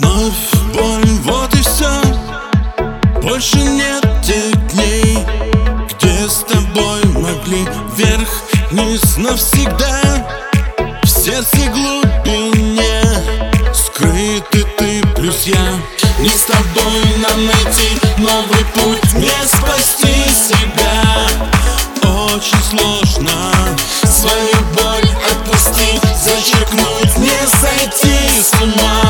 Вновь боль, вот и все Больше нет тех дней Где с тобой могли вверх-вниз навсегда. В сердце глубине Скрыты ты плюс я. Не с тобой нам найти новый путь Не спасти себя. Очень сложно Свою боль отпустить Зачеркнуть, не сойти с ума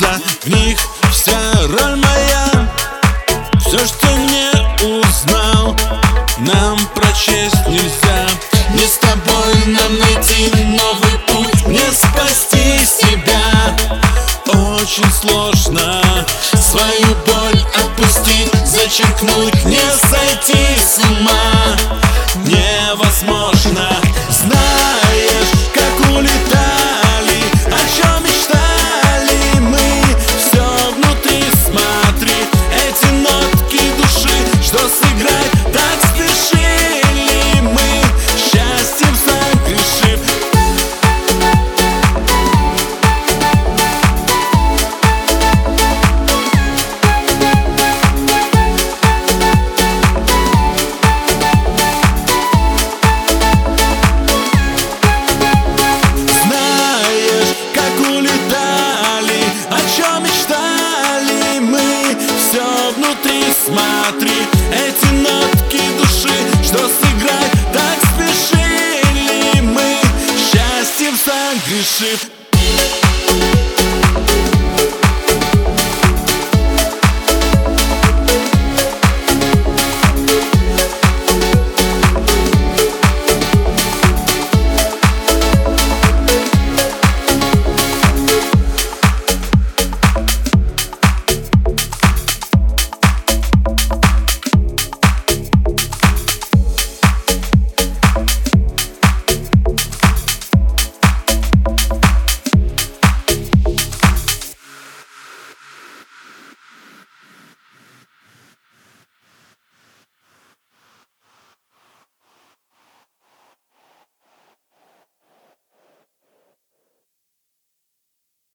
глаза В них вся роль моя. Все, что не узнал Нам прочесть нельзя. Не с тобой нам найти новый путь Не спасти себя. Очень сложно Свою боль отпустить Зачеркнуть, не сойти shit.